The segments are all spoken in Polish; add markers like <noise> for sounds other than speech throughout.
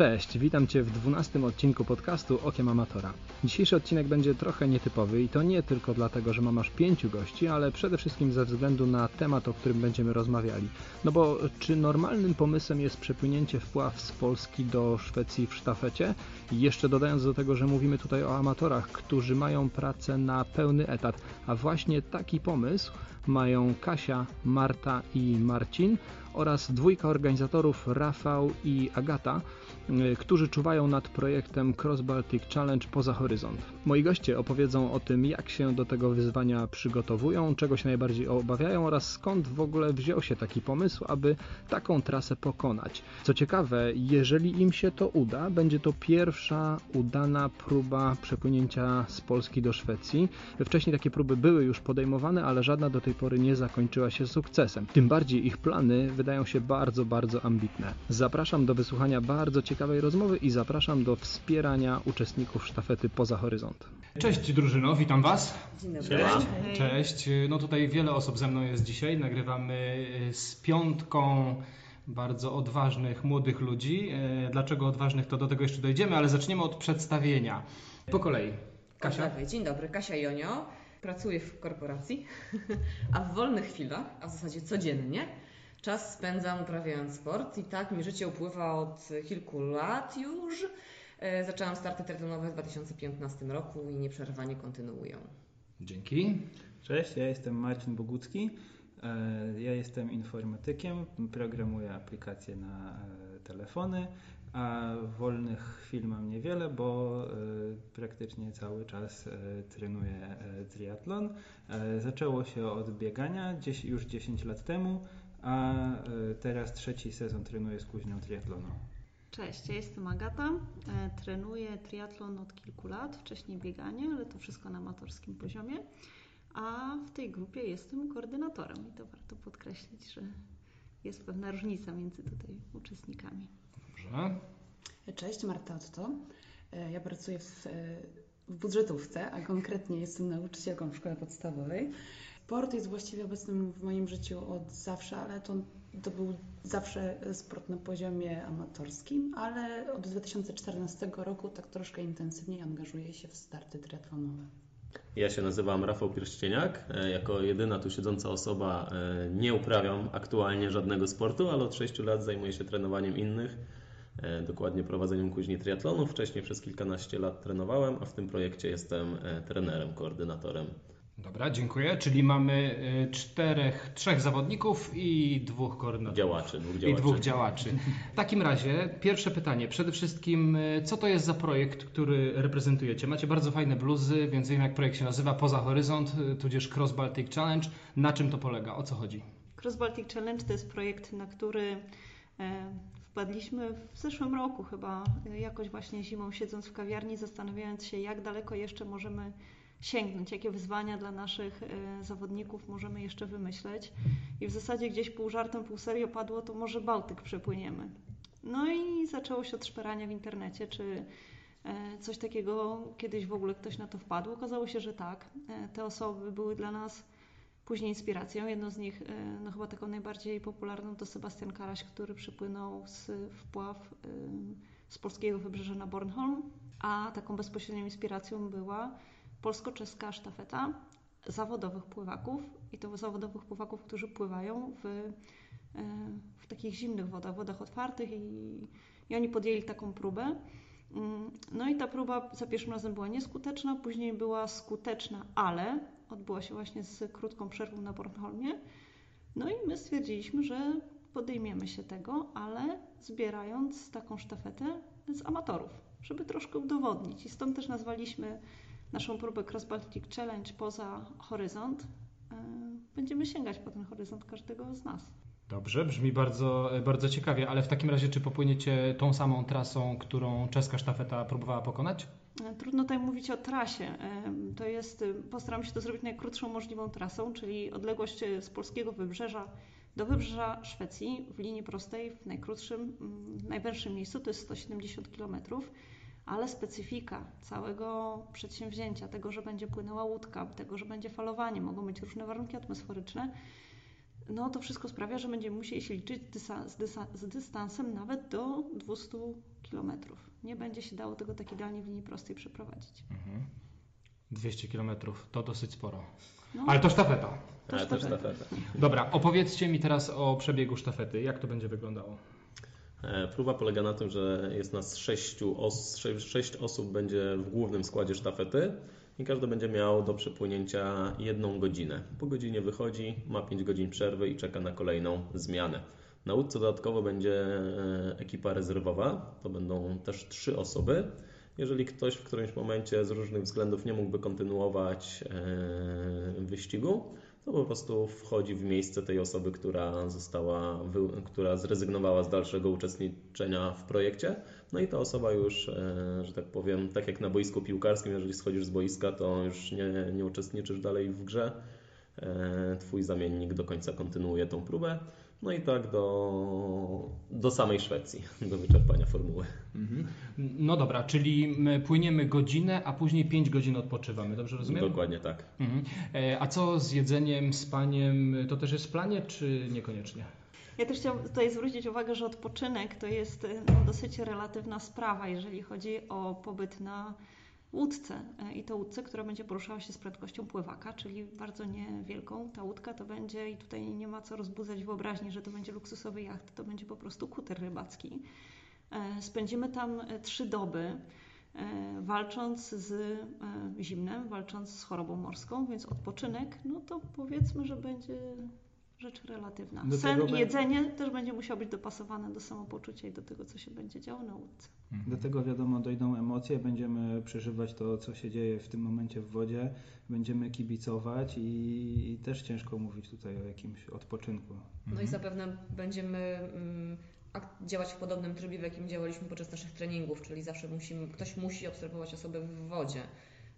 Cześć, witam Cię w dwunastym odcinku podcastu Okiem Amatora. Dzisiejszy odcinek będzie trochę nietypowy i to nie tylko dlatego, że mam aż pięciu gości, ale przede wszystkim ze względu na temat, o którym będziemy rozmawiali. No bo czy normalnym pomysłem jest przepłynięcie wpław z Polski do Szwecji w sztafecie? I jeszcze dodając do tego, że mówimy tutaj o amatorach, którzy mają pracę na pełny etat, a właśnie taki pomysł mają Kasia, Marta i Marcin oraz dwójka organizatorów Rafał i Agata, którzy czuwają nad projektem Cross Baltic Challenge poza horyzont. Moi goście opowiedzą o tym, jak się do tego wyzwania przygotowują, czego się najbardziej obawiają oraz skąd w ogóle wziął się taki pomysł, aby taką trasę pokonać. Co ciekawe, jeżeli im się to uda, będzie to pierwsza udana próba przepłynięcia z Polski do Szwecji. Wcześniej takie próby były już podejmowane, ale żadna do tej pory nie zakończyła się sukcesem. Tym bardziej ich plany wydają się bardzo, bardzo ambitne. Zapraszam do wysłuchania bardzo ciekawej rozmowy i zapraszam do wspierania uczestników sztafety poza horyzont. Cześć drużyno, witam Was. Dzień dobry. Cześć. Cześć. No tutaj wiele osób ze mną jest dzisiaj. Nagrywamy y, z piątką bardzo odważnych młodych ludzi. E, Dlaczego odważnych, to do tego jeszcze dojdziemy, ale zaczniemy od przedstawienia. Po kolei. Kasia? Dobry, Dzień dobry, Kasia Jonio. Pracuję w korporacji, <laughs> a w wolnych chwilach, a w zasadzie codziennie, czas spędzam uprawiając sport i tak mi życie upływa od kilku lat już. E, Zaczęłam starty triatlonowe w 2015 roku i nieprzerwanie kontynuuję. Dzięki. Cześć, ja jestem Marcin Bogucki. E, Ja jestem informatykiem, programuję aplikacje na e, telefony, a wolnych chwil mam niewiele, bo praktycznie cały czas trenuję triatlon. Zaczęło się od biegania gdzieś już 10 lat temu, a e, teraz trzeci sezon trenuję z kuźnią triatlonu. Cześć, ja jestem Agata. E, Trenuję triatlon od kilku lat, wcześniej bieganie, ale to wszystko na amatorskim poziomie. A w tej grupie jestem koordynatorem i to warto podkreślić, że jest pewna różnica między tutaj uczestnikami. Dobrze. Cześć, Marta Otto. E, Ja pracuję w, e, w budżetówce, a konkretnie jestem nauczycielką w szkole podstawowej. Sport jest właściwie obecnym w moim życiu od zawsze, ale to, to był zawsze sport na poziomie amatorskim, ale od 2014 roku tak troszkę intensywniej angażuję się w starty triatlonowe. Ja się nazywam Rafał Pierścieniak. E, Jako jedyna tu siedząca osoba e, nie uprawiam aktualnie żadnego sportu, ale od 6 lat zajmuję się trenowaniem innych, e, dokładnie prowadzeniem kuźni triatlonu. Wcześniej przez kilkanaście lat trenowałem, a w tym projekcie jestem trenerem, koordynatorem. Dobra, dziękuję. Czyli mamy y, czterech, trzech zawodników i dwóch koordynatorów. Działaczy, dwóch I działaczy. dwóch działaczy. W takim razie pierwsze pytanie. Przede wszystkim, y, co to jest za projekt, który reprezentujecie? Macie bardzo fajne bluzy, więc wiem jak projekt się nazywa Poza Horyzont, y, tudzież Cross Baltic Challenge. Na czym to polega? O co chodzi? Cross Baltic Challenge to jest projekt, na który e, wpadliśmy w zeszłym roku chyba, e, jakoś właśnie zimą siedząc w kawiarni, zastanawiając się jak daleko jeszcze możemy sięgnąć, jakie wyzwania dla naszych e, zawodników możemy jeszcze wymyśleć. I w zasadzie gdzieś pół żartem, pół serio padło, to może Bałtyk przepłyniemy. No i zaczęło się od szperania w internecie, czy e, coś takiego kiedyś w ogóle ktoś na to wpadł. Okazało się, że tak. E, Te osoby były dla nas później inspiracją. Jedną z nich, e, no chyba taką najbardziej popularną, to Sebastian Karaś, który przypłynął z wpław z polskiego wybrzeża na Bornholm, a taką bezpośrednią inspiracją była polsko-czeska sztafeta zawodowych pływaków i to zawodowych pływaków, którzy pływają w, e, w takich zimnych wodach, wodach otwartych i, i oni podjęli taką próbę. Mm, No i ta próba za pierwszym razem była nieskuteczna, później była skuteczna, ale odbyła się właśnie z krótką przerwą na Bornholmie. No i my stwierdziliśmy, że podejmiemy się tego, ale zbierając taką sztafetę z amatorów, żeby troszkę udowodnić. I stąd też nazwaliśmy naszą próbę Cross Baltic Challenge poza horyzont. E, Będziemy sięgać po ten horyzont każdego z nas. Dobrze, brzmi bardzo, bardzo ciekawie, ale w takim razie czy popłyniecie tą samą trasą, którą czeska sztafeta próbowała pokonać? E, Trudno tutaj mówić o trasie. E, To jest, e, postaram się to zrobić najkrótszą możliwą trasą, czyli odległość e, z polskiego wybrzeża do wybrzeża Szwecji w linii prostej, w najkrótszym, mm, najwęższym miejscu to jest 170 km, ale specyfika całego przedsięwzięcia, tego, że będzie płynęła łódka, tego, że będzie falowanie, mogą być różne warunki atmosferyczne, no to wszystko sprawia, że będziemy musieli się liczyć z, dystansem nawet do 200 km. Nie będzie się dało tego tak idealnie w linii prostej przeprowadzić. Mhm. 200 km to dosyć sporo. No. Ale to sztafeta. To Ale sztafeta. to sztafeta. Dobra, opowiedzcie mi teraz o przebiegu sztafety. Jak to będzie wyglądało? E, próba polega na tym, że jest nas sześciu os sześć osób będzie w głównym składzie sztafety i każdy będzie miał do przepłynięcia jedną godzinę. Po godzinie wychodzi, ma 5 godzin przerwy i czeka na kolejną zmianę. Na łódce dodatkowo będzie e, ekipa rezerwowa, to będą też trzy osoby. Jeżeli ktoś w którymś momencie z różnych względów nie mógłby kontynuować e, wyścigu, to po prostu wchodzi w miejsce tej osoby, która została, która zrezygnowała z dalszego uczestniczenia w projekcie. No i ta osoba już, e, że tak powiem, tak jak na boisku piłkarskim, jeżeli schodzisz z boiska, to już nie, nie uczestniczysz dalej w grze. E, twój zamiennik do końca kontynuuje tą próbę. No i tak do, do samej Szwecji, do wyczerpania formuły. Mhm. No dobra, czyli płyniemy godzinę, a później 5 godzin odpoczywamy, dobrze rozumiem? Dokładnie tak. Mhm. E, a co z jedzeniem, spaniem? To też jest w planie, czy niekoniecznie? Ja też chciałam tutaj zwrócić uwagę, że odpoczynek to jest no, dosyć relatywna sprawa, jeżeli chodzi o pobyt na łódce e, i to łódce, która będzie poruszała się z prędkością pływaka, czyli bardzo niewielką. Ta łódka to będzie, i tutaj nie ma co rozbudzać wyobraźni, że to będzie luksusowy jacht, to będzie po prostu kuter rybacki. E, spędzimy tam e, trzy doby walcząc z zimnem, walcząc z chorobą morską, więc odpoczynek, no to powiedzmy, że będzie rzecz relatywna. Do Sen i jedzenie też będzie musiało być dopasowane do samopoczucia i do tego, co się będzie działo na łódce. Mhm. Do tego wiadomo dojdą emocje, będziemy przeżywać to, co się dzieje w tym momencie w wodzie, będziemy kibicować i, i też ciężko mówić tutaj o jakimś odpoczynku. No mhm. i zapewne będziemy mm, działać w podobnym trybie, w jakim działaliśmy podczas naszych treningów, czyli zawsze musimy, ktoś musi obserwować osobę w wodzie.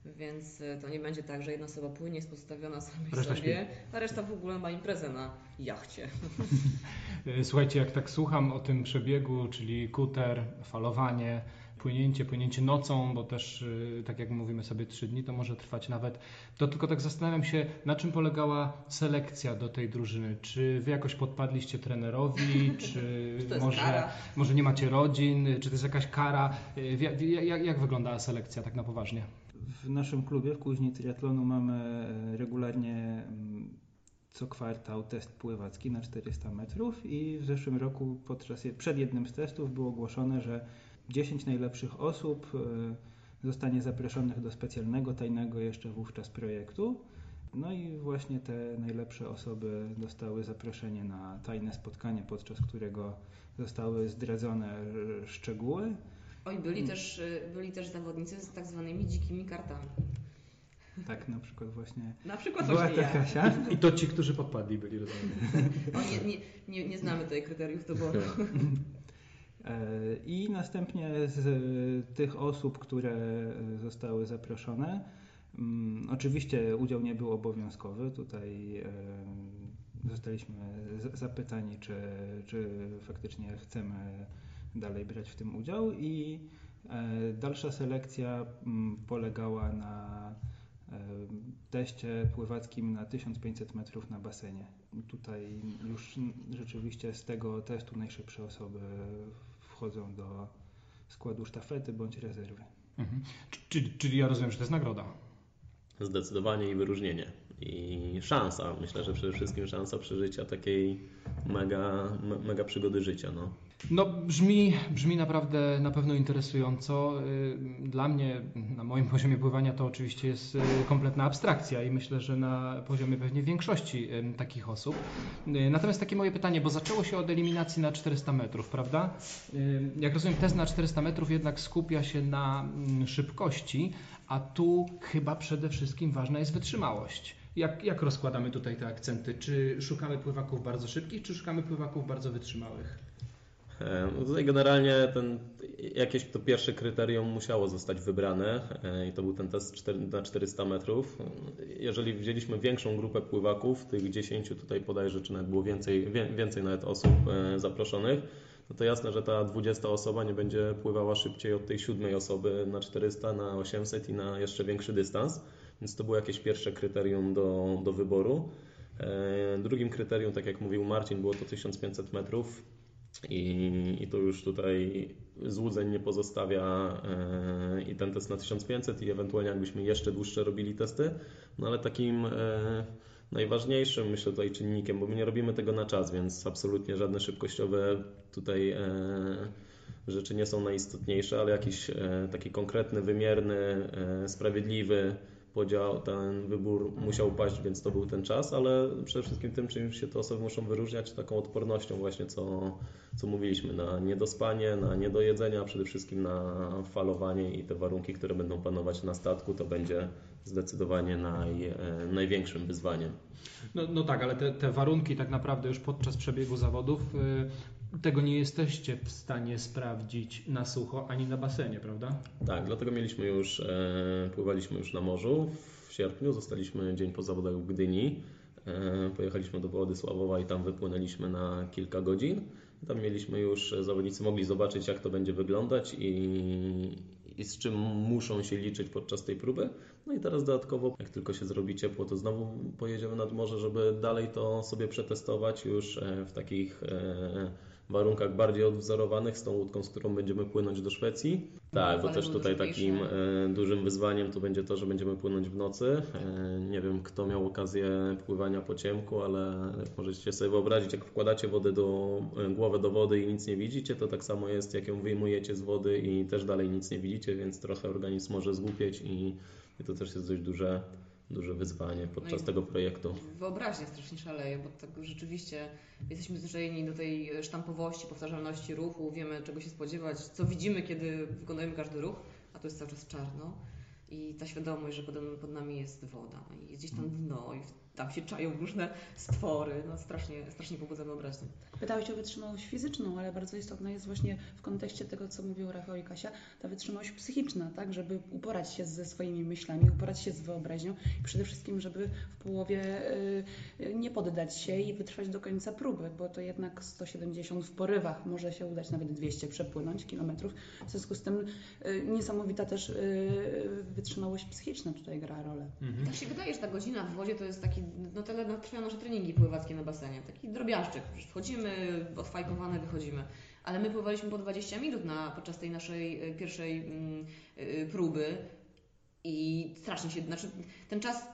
Więc y, to nie będzie tak, że jedna osoba płynie, jest postawiona samej reszta sobie, a reszta w ogóle ma imprezę na jachcie. <laughs> Słuchajcie, jak tak słucham o tym przebiegu, czyli kuter, falowanie, płynięcie, płynięcie nocą, bo też y, tak jak mówimy sobie trzy dni, to może trwać nawet. To tylko tak zastanawiam się, na czym polegała selekcja do tej drużyny. Czy wy jakoś podpadliście trenerowi, <laughs> czy może, może nie macie rodzin, czy to jest jakaś kara? Y, jak, jak wyglądała selekcja tak na poważnie? W naszym klubie, w Kuźni Triatlonu mamy e, regularnie mm, co kwartał test pływacki na 400 metrów i w zeszłym roku podczas, przed jednym z testów było ogłoszone, że 10 najlepszych osób e, zostanie zaproszonych do specjalnego, tajnego jeszcze wówczas projektu. No i właśnie te najlepsze osoby dostały zaproszenie na tajne spotkanie, podczas którego zostały zdradzone szczegóły. Oj, byli, hmm. też, y, byli też zawodnicy z tak zwanymi dzikimi kartami. Tak, na przykład właśnie. Na przykład była właśnie ta Kasia. I to ci, którzy podpadli byli, rozumiem. O, nie, nie, nie, nie znamy tutaj kryteriów doboru. <laughs> E, I następnie z tych osób, które zostały zaproszone, um, oczywiście udział nie był obowiązkowy. Tutaj e, zostaliśmy zapytani, czy, czy faktycznie chcemy dalej brać w tym udział i e, dalsza selekcja mm, polegała na e, teście pływackim na 1500 metrów na basenie. Tutaj już rzeczywiście z tego testu najszybsze osoby wchodzą do składu sztafety bądź rezerwy. Mhm. Czyli, czyli ja rozumiem, że to jest nagroda. Zdecydowanie i wyróżnienie. I szansa, myślę, że przede wszystkim szansa przeżycia takiej mega, mega przygody życia. No. No, brzmi, brzmi naprawdę na pewno interesująco. Y, dla mnie, na moim <laughs> poziomie pływania, to oczywiście jest y, kompletna abstrakcja i myślę, że na poziomie pewnie większości y, takich osób. Natomiast takie moje pytanie, bo zaczęło się od eliminacji na 400 metrów, prawda? Jak rozumiem, test na 400 metrów jednak skupia się na mm, szybkości, a tu chyba przede wszystkim ważna jest wytrzymałość. Jak, jak rozkładamy tutaj te akcenty? Czy szukamy pływaków bardzo szybkich, czy szukamy pływaków bardzo wytrzymałych? E, no tutaj generalnie ten, jakieś to pierwsze kryterium musiało zostać wybrane e, i to był ten test na 400 metrów. Jeżeli wzięliśmy większą grupę pływaków, tych 10 tutaj podajże, czy nawet było więcej, więcej nawet osób e, zaproszonych, no to jasne, że ta 20 osoba nie będzie pływała szybciej od tej siódmej osoby na 400, na 800 i na jeszcze większy dystans, więc to było jakieś pierwsze kryterium do, do wyboru. Drugim kryterium, tak jak mówił Marcin, było to 1500 metrów i, i to już tutaj złudzeń nie pozostawia i ten test na 1500 i ewentualnie jakbyśmy jeszcze dłuższe robili testy, no ale takim najważniejszym, myślę, tutaj czynnikiem, bo my nie robimy tego na czas, więc absolutnie żadne szybkościowe tutaj e, rzeczy nie są najistotniejsze, ale jakiś e, taki konkretny, wymierny, e, sprawiedliwy podział, ten wybór musiał paść, więc to był ten czas, ale przede wszystkim tym, czym się te osoby muszą wyróżniać, taką odpornością właśnie, co, co mówiliśmy, na niedospanie, na niedojedzenie, a przede wszystkim na falowanie i te warunki, które będą panować na statku, to będzie zdecydowanie naj, e, największym wyzwaniem. No, no tak, ale te, te warunki tak naprawdę już podczas przebiegu zawodów y, tego nie jesteście w stanie sprawdzić na sucho ani na basenie, prawda? Tak, dlatego mieliśmy już, e, pływaliśmy już na morzu w sierpniu, zostaliśmy dzień po zawodach w Gdyni. E, pojechaliśmy do Władysławowa i tam wypłynęliśmy na kilka godzin. Tam mieliśmy już, zawodnicy mogli zobaczyć jak to będzie wyglądać i, i z czym muszą się liczyć podczas tej próby. No i teraz dodatkowo, jak tylko się zrobi ciepło, to znowu pojedziemy nad morze, żeby dalej to sobie przetestować już e, w takich e, warunkach bardziej odwzorowanych z tą łódką, z którą będziemy płynąć do Szwecji. Tak, bo też tutaj takim e, dużym wyzwaniem to będzie to, że będziemy płynąć w nocy. Nie wiem, kto miał okazję pływania po ciemku, ale możecie sobie wyobrazić, jak wkładacie wodę do, głowę do wody i nic nie widzicie, to tak samo jest, jak ją wyjmujecie z wody i też dalej nic nie widzicie, więc trochę organizm może zgłupieć i i to też jest dość duże, duże wyzwanie podczas no tego projektu. Wyobraźnia strasznie szaleje, bo tak rzeczywiście jesteśmy zwyczajeni do tej sztampowości, powtarzalności ruchu, wiemy czego się spodziewać, co widzimy, kiedy wykonujemy każdy ruch, a to jest cały czas czarno i ta świadomość, że pod, pod nami jest woda i jest gdzieś tam dno i tam się czają różne stwory, no strasznie, strasznie pobudza wyobraźnię. Pytałeś o wytrzymałość fizyczną, ale bardzo istotna jest właśnie w kontekście tego, co mówił Rafał i Kasia, ta wytrzymałość psychiczna, tak, żeby uporać się ze swoimi myślami, uporać się z wyobraźnią i przede wszystkim, żeby w połowie y, nie poddać się i wytrwać do końca próby, bo to jednak 170 w porywach może się udać nawet 200 przepłynąć kilometrów. W związku z tym y, niesamowita też y, wytrzymałość psychiczna tutaj gra rolę. Mhm. Tak się wydaje, że ta godzina w wodzie to jest taki, no tyle trwają nasze treningi pływackie na basenie, taki drobiażdżek, wchodzimy, odfajkowane, wychodzimy. Ale my pływaliśmy po 20 minut na, podczas tej naszej e, pierwszej mm, e, próby i strasznie się, znaczy ten czas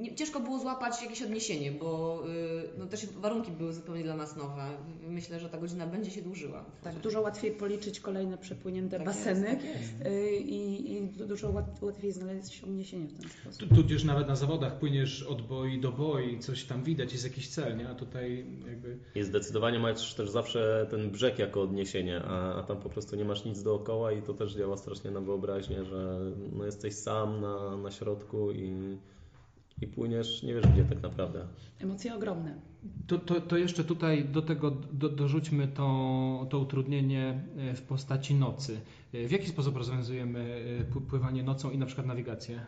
nie, ciężko było złapać jakieś odniesienie, bo y, no, też warunki były zupełnie dla nas nowe. Myślę, że ta godzina będzie się dłużyła. Tak, dużo łatwiej policzyć kolejne przepłynięte tak baseny jest, tak jest. Y, I, i, dużo łatwiej znaleźć odniesienie w ten sposób. Tudzież nawet na zawodach płyniesz od boi do boi, coś tam widać, jest jakiś cel, nie? A tutaj jakby... Jest zdecydowanie masz też zawsze ten brzeg jako odniesienie, a, a tam po prostu nie masz nic dookoła i to też działa strasznie na wyobraźnię, że no, jesteś sam na, na środku i i płyniesz, nie wiesz gdzie tak naprawdę. Emocje ogromne. To, to, to jeszcze tutaj do tego do, dorzućmy to, to utrudnienie e, w postaci nocy. E, w jaki sposób rozwiązujemy e, pływanie nocą i na przykład nawigację?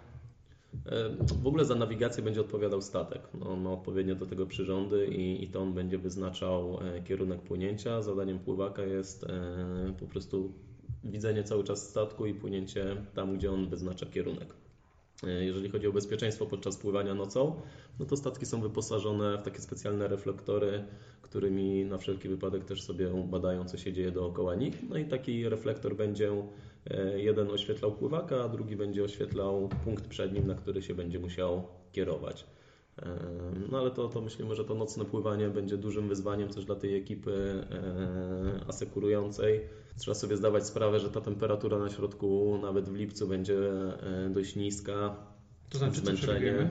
W ogóle za nawigację będzie odpowiadał statek. No, on ma odpowiednio do tego przyrządy i, i to on będzie wyznaczał kierunek płynięcia. Zadaniem pływaka jest po prostu widzenie cały czas statku i płynięcie tam, gdzie on wyznacza kierunek. E, jeżeli chodzi o bezpieczeństwo podczas pływania nocą, no to statki są wyposażone w takie specjalne reflektory, którymi na wszelki wypadek też sobie badają, co się dzieje dookoła nich. No i taki reflektor będzie e, jeden oświetlał pływaka, a drugi będzie oświetlał punkt przed nim, na który się będzie musiał kierować. No ale to, to myślimy, że to nocne pływanie będzie dużym wyzwaniem też dla tej ekipy asekurującej. Trzeba sobie zdawać sprawę, że ta temperatura na środku nawet w lipcu będzie dość niska. To znaczy zmęczenie.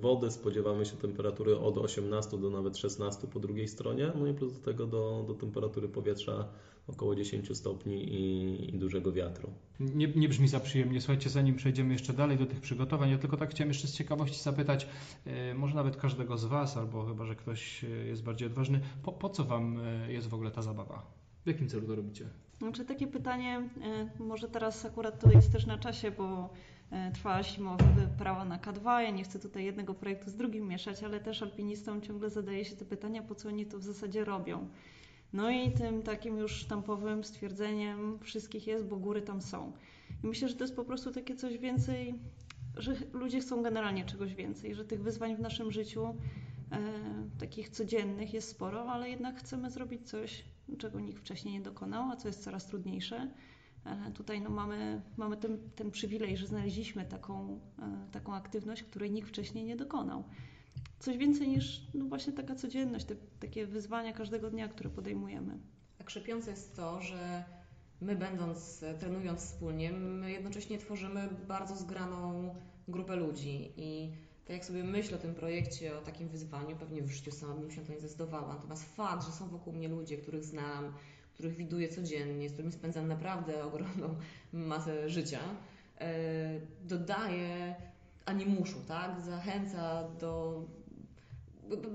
Wody spodziewamy się temperatury od 18 do nawet 16 po drugiej stronie, no i plus do tego do, do temperatury powietrza około 10 stopni i, i dużego wiatru. Nie, nie, brzmi za przyjemnie. Słuchajcie, zanim przejdziemy jeszcze dalej do tych przygotowań, ja tylko tak chciałem jeszcze z ciekawości zapytać, e, może nawet każdego z Was, albo chyba, że ktoś e, jest bardziej odważny, po, po co Wam e, jest w ogóle ta zabawa? W jakim celu to robicie? Znaczy takie pytanie, może teraz akurat to jest też na czasie, bo trwała zimowa wyprawa na K2. Ja nie chcę tutaj jednego projektu z drugim mieszać, ale też alpinistom ciągle zadaje się te pytania, po co oni to w zasadzie robią. No i tym takim już sztampowym stwierdzeniem wszystkich jest, bo góry tam są. I myślę, że to jest po prostu takie coś więcej że ludzie chcą generalnie czegoś więcej, że tych wyzwań w naszym życiu e, takich codziennych jest sporo, ale jednak chcemy zrobić coś, czego nikt wcześniej nie dokonał, a co jest coraz trudniejsze. E, tutaj no, mamy, mamy ten, ten przywilej, że znaleźliśmy taką, e, taką aktywność, której nikt wcześniej nie dokonał. Coś więcej niż no właśnie taka codzienność, te, takie wyzwania każdego dnia, które podejmujemy. A krzepiące jest to, że my będąc, trenując wspólnie, my jednocześnie tworzymy bardzo zgraną grupę ludzi i tak jak sobie myślę o tym projekcie, o takim wyzwaniu, pewnie w życiu sama bym się to nie zdecydowała. Natomiast fakt, że są wokół mnie ludzie, których znam, których widuję codziennie, z którymi spędzam naprawdę ogromną masę życia, e, dodaje animuszu, tak? Zachęca do.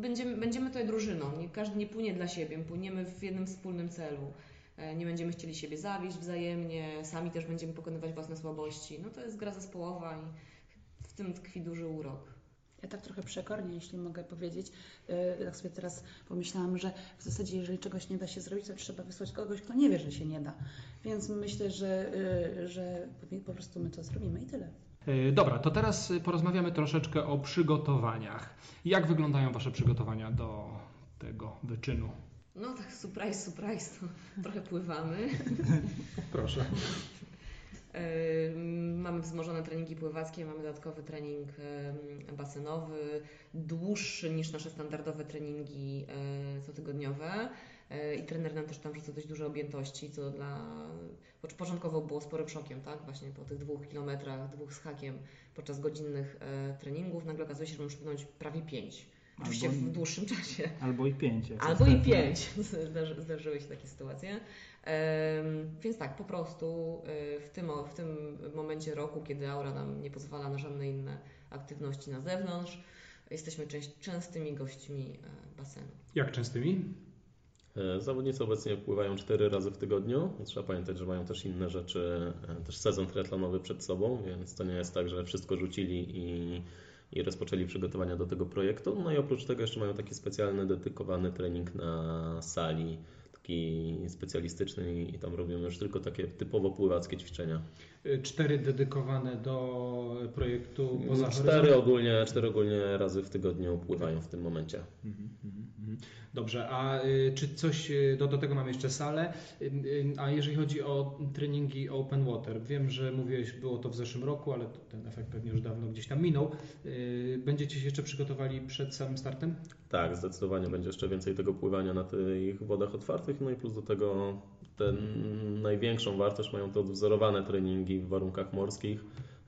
Będziemy, będziemy tutaj drużyną. Nie, każdy nie płynie dla siebie, płyniemy w jednym wspólnym celu. E, nie będziemy chcieli siebie zawieść wzajemnie, sami też będziemy pokonywać własne słabości. No to jest gra zespołowa i w tym tkwi duży urok. Ja tak trochę przekornie, jeśli mogę powiedzieć, yy, tak sobie teraz pomyślałam, że w zasadzie jeżeli czegoś nie da się zrobić, to trzeba wysłać kogoś, kto nie wie, że się nie da. Więc myślę, że, yy, że po prostu my to zrobimy i tyle. E, dobra, to teraz porozmawiamy troszeczkę o przygotowaniach. Jak wyglądają Wasze przygotowania do tego wyczynu? No tak, surprise, surprise, to <laughs> trochę pływamy. <laughs> Proszę. Mamy wzmożone treningi pływackie, mamy dodatkowy trening basenowy, dłuższy niż nasze standardowe treningi e, cotygodniowe. E, I trener nam też tam wrzuca dość duże objętości, co dla. Początkowo było sporym szokiem, tak? Właśnie po tych dwóch kilometrach, dwóch z hakiem podczas godzinnych e, treningów, nagle okazuje się, że musimy płynąć prawie pięć. Oczywiście albo, w dłuższym <laughs> czasie. Albo i pięć. Albo i pięć. <laughs> Zdarzyły się takie sytuacje. Więc tak, po prostu y, w tym, w tym momencie roku, kiedy aura nam nie pozwala na żadne inne aktywności na zewnątrz, jesteśmy częstymi gośćmi e, basenu. Jak częstymi? E, zawodnicy obecnie pływają cztery razy w tygodniu. Trzeba pamiętać, że mają też inne rzeczy, e, też sezon triatlonowy przed sobą, więc to nie jest tak, że wszystko rzucili i, i rozpoczęli przygotowania do tego projektu. No i oprócz tego jeszcze mają taki specjalny, dedykowany trening na sali taki specjalistyczny i tam robimy już tylko takie typowo pływackie ćwiczenia. Cztery dedykowane do projektu poza cztery ogólnie, cztery ogólnie razy w tygodniu pływają w tym momencie. Mhm, mhm, mhm. Dobrze, a y, czy coś, y, do, do tego mamy jeszcze salę, y, a jeżeli chodzi o treningi open water, wiem, że mówiłeś, było to w zeszłym roku, ale ten efekt pewnie już dawno gdzieś tam minął. Będziecie się jeszcze przygotowali przed samym startem? Tak, zdecydowanie będzie jeszcze więcej tego pływania na tych wodach otwartych, no i plus do tego ten największą wartość mają te odwzorowane treningi w warunkach morskich.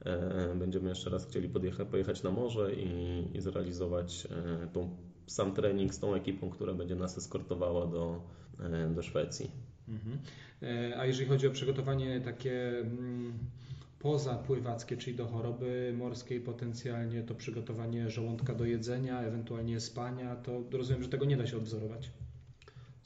E, będziemy jeszcze raz chcieli podjechać, pojechać na morze i, i zrealizować e, tą, sam trening z tą ekipą, która będzie nas eskortowała do, e, do Szwecji. Mhm. A jeżeli chodzi o przygotowanie takie mm, poza pływackie, czyli do choroby morskiej, potencjalnie to przygotowanie żołądka do jedzenia, ewentualnie spania, to rozumiem, że tego nie da się odwzorować.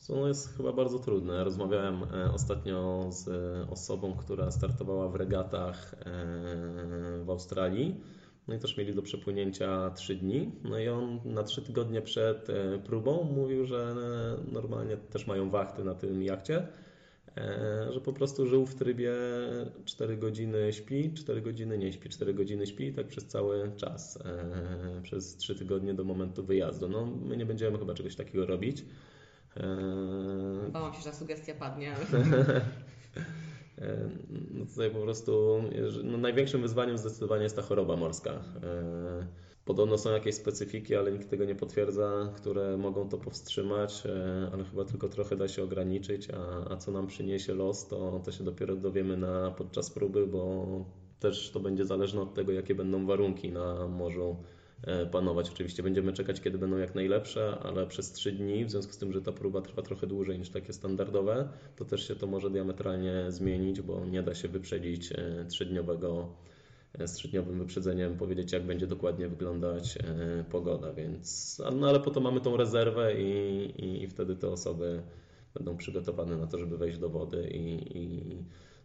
To jest chyba bardzo trudne. Rozmawiałem e, ostatnio z osobą, która startowała w regatach e, w Australii. No i też mieli do przepłynięcia 3 dni. No i on na 3 tygodnie przed e, próbą mówił, że normalnie też mają wachty na tym jachcie, że po prostu żył w trybie 4 godziny śpi, 4 godziny nie śpi, 4 godziny śpi i tak przez cały czas, przez 3 tygodnie do momentu wyjazdu. No my nie będziemy chyba czegoś takiego robić. Eee, Bałam się, że ta sugestia padnie. <laughs> No tutaj po prostu no największym wyzwaniem zdecydowanie jest ta choroba morska. Podobno są jakieś specyfiki, ale nikt tego nie potwierdza, które mogą to powstrzymać, ale chyba tylko trochę da się ograniczyć, a, a co nam przyniesie los, to, to się dopiero dowiemy na, podczas próby, bo też to będzie zależne od tego, jakie będą warunki na morzu E, panować. Oczywiście będziemy czekać, kiedy będą jak najlepsze, ale przez 3 dni, w związku z tym, że ta próba trwa trochę dłużej niż takie standardowe, to też się to może diametralnie zmienić, bo nie da się wyprzedzić e, trzydniowego e, z trzydniowym wyprzedzeniem powiedzieć, jak będzie dokładnie wyglądać pogoda, więc no ale po to mamy tą rezerwę i, i, i wtedy te osoby będą przygotowane na to, żeby wejść do wody i, i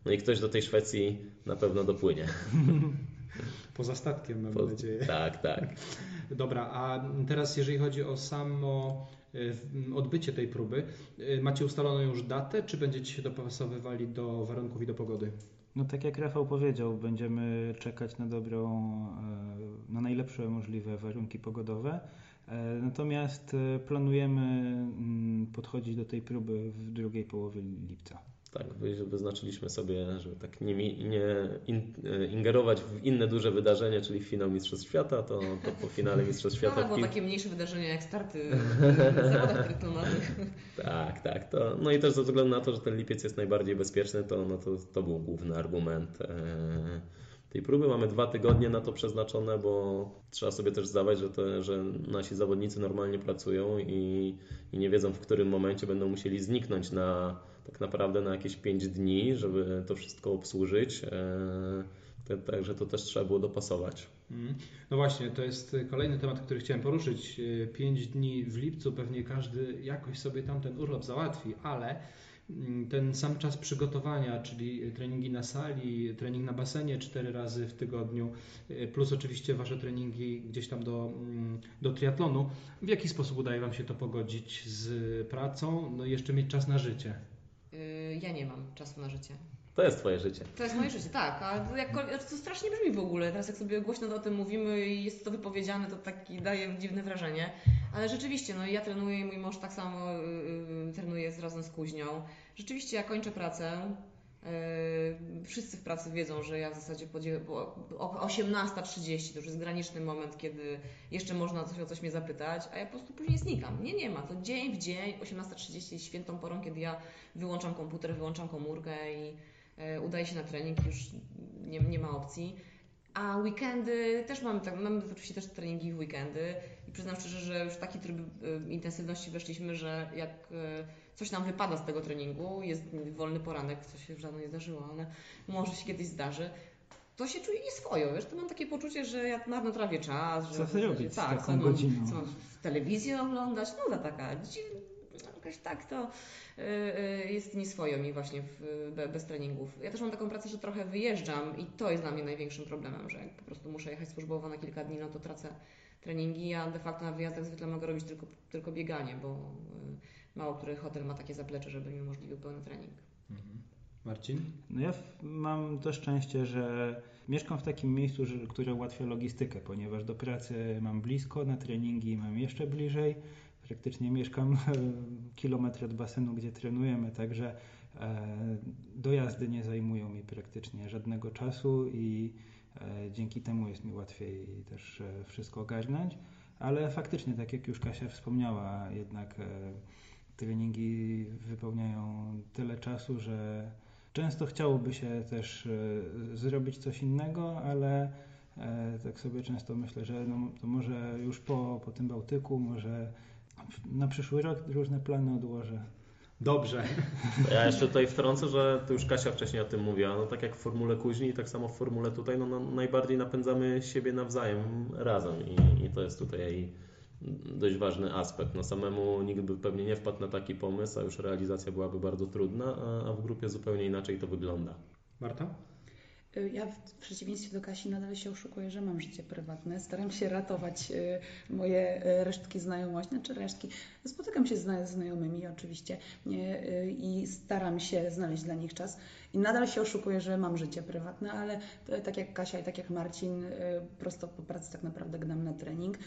no i ktoś do tej Szwecji na pewno dopłynie. <laughs> Poza statkiem, mam po, nadzieję. Tak, tak. <laughs> Dobra, a teraz jeżeli chodzi o samo e, odbycie tej próby, e, macie ustaloną już datę, czy będziecie się dopasowywali do warunków i do pogody? No tak jak Rafał powiedział, będziemy czekać na dobrą, e, na najlepsze możliwe warunki pogodowe. E, natomiast e, planujemy mm, podchodzić do tej próby w drugiej połowie lipca. Tak, wyznaczyliśmy sobie, żeby tak nie, nie in, ingerować w inne duże wydarzenie, czyli finał Mistrzostw Świata, to, to po finale Mistrzostw Świata... No, albo takie mniejsze wydarzenia jak starty <laughs> w zawodach triatlonowych. Tak, tak. To, no i też ze względu na to, że ten lipiec jest najbardziej bezpieczny, to, no to, to był główny argument e, tej próby. Mamy dwa tygodnie na to przeznaczone, bo trzeba sobie też zdawać, że, to, że nasi zawodnicy normalnie pracują i, i nie wiedzą, w którym momencie będą musieli zniknąć na tak naprawdę na jakieś 5 dni, żeby to wszystko obsłużyć. E, także to też trzeba było dopasować. Mhm. No właśnie, to jest kolejny temat, który chciałem poruszyć. 5 dni w lipcu pewnie każdy jakoś sobie tam ten urlop załatwi, ale mm, ten sam czas przygotowania, czyli treningi na sali, trening na basenie cztery razy w tygodniu, e, plus oczywiście Wasze treningi gdzieś tam do, mm, do triatlonu. W jaki sposób udaje Wam się to pogodzić z pracą, no i jeszcze mieć czas na życie? Y, ja nie mam czasu na życie. To jest Twoje życie. To jest moje życie, tak. A to strasznie brzmi w ogóle. Teraz jak sobie głośno o tym mówimy i jest to wypowiedziane, to taki daje dziwne wrażenie. Ale rzeczywiście, no ja trenuję i mój mąż tak samo yy, trenuje razem z kuźnią. Rzeczywiście ja kończę pracę, wszyscy w pracy wiedzą, że ja w zasadzie o 18.30 to już jest graniczny moment, kiedy jeszcze można coś o coś mnie zapytać, a ja po prostu później znikam. Nie, nie ma. To dzień w dzień, 18.30 jest świętą porą, kiedy ja wyłączam komputer, wyłączam komórkę i yy, udaję się na trening, już nie, nie ma opcji. A weekendy też mamy, tak, mamy oczywiście też treningi w weekendy i przyznam szczerze, że już w taki tryb yy, intensywności weszliśmy, że jak coś nam wypada z tego treningu, jest wolny poranek, co się już dawno nie zdarzyło, ale może się kiedyś zdarzy, to się czuję nieswojo, wiesz, to mam takie poczucie, że ja marnotrawię czas, że... Co chcesz robić tak, taką godziną? Co, telewizję oglądać, no taka dziwna, jakoś tak to yy, jest nieswojo mi właśnie w, bez treningów. Ja też mam taką pracę, że trochę wyjeżdżam i to jest dla mnie największym problemem, że jak po prostu muszę jechać służbowo na kilka dni, no to tracę treningi, a de facto na wyjazdach zwykle mogę robić tylko, tylko bieganie, bo yy, mało który hotel ma takie zaplecze, żeby mi umożliwił pełny trening. Mhm. Marcin? No ja mam to szczęście, że mieszkam w takim miejscu, że, które ułatwia logistykę, ponieważ do pracy mam blisko, na treningi mam jeszcze bliżej. Praktycznie mieszkam <laughs> kilometr od basenu, gdzie trenujemy, także e, dojazdy nie zajmują mi praktycznie żadnego czasu i e, dzięki temu jest mi łatwiej też e, wszystko ogarnąć. Ale faktycznie, tak jak już Kasia wspomniała, jednak treningi wypełniają tyle czasu, że często chciałoby się też e, zrobić coś innego, ale e, tak sobie często myślę, że no, to może już po, po tym Bałtyku, może na przyszły rok różne plany odłożę. Dobrze. Ja jeszcze tutaj wtrącę, że to już Kasia wcześniej o tym mówiła. No tak jak w formule kuźni, tak samo w formule tutaj, no, no najbardziej napędzamy siebie nawzajem razem i, i to jest tutaj dość ważny aspekt. No samemu nikt by pewnie nie wpadł na taki pomysł, a już realizacja byłaby bardzo trudna, a, w grupie zupełnie inaczej to wygląda. Marta? Y, ja w przeciwieństwie do Kasi nadal się oszukuję, że mam życie prywatne. Staram się ratować y, moje y, resztki znajomości, znaczy resztki. Spotykam się z znajomymi oczywiście i staram się znaleźć dla nich czas. I nadal się oszukuję, że mam życie prywatne, ale tak jak Kasia i tak jak Marcin, prosto po pracy tak naprawdę gnam na trening.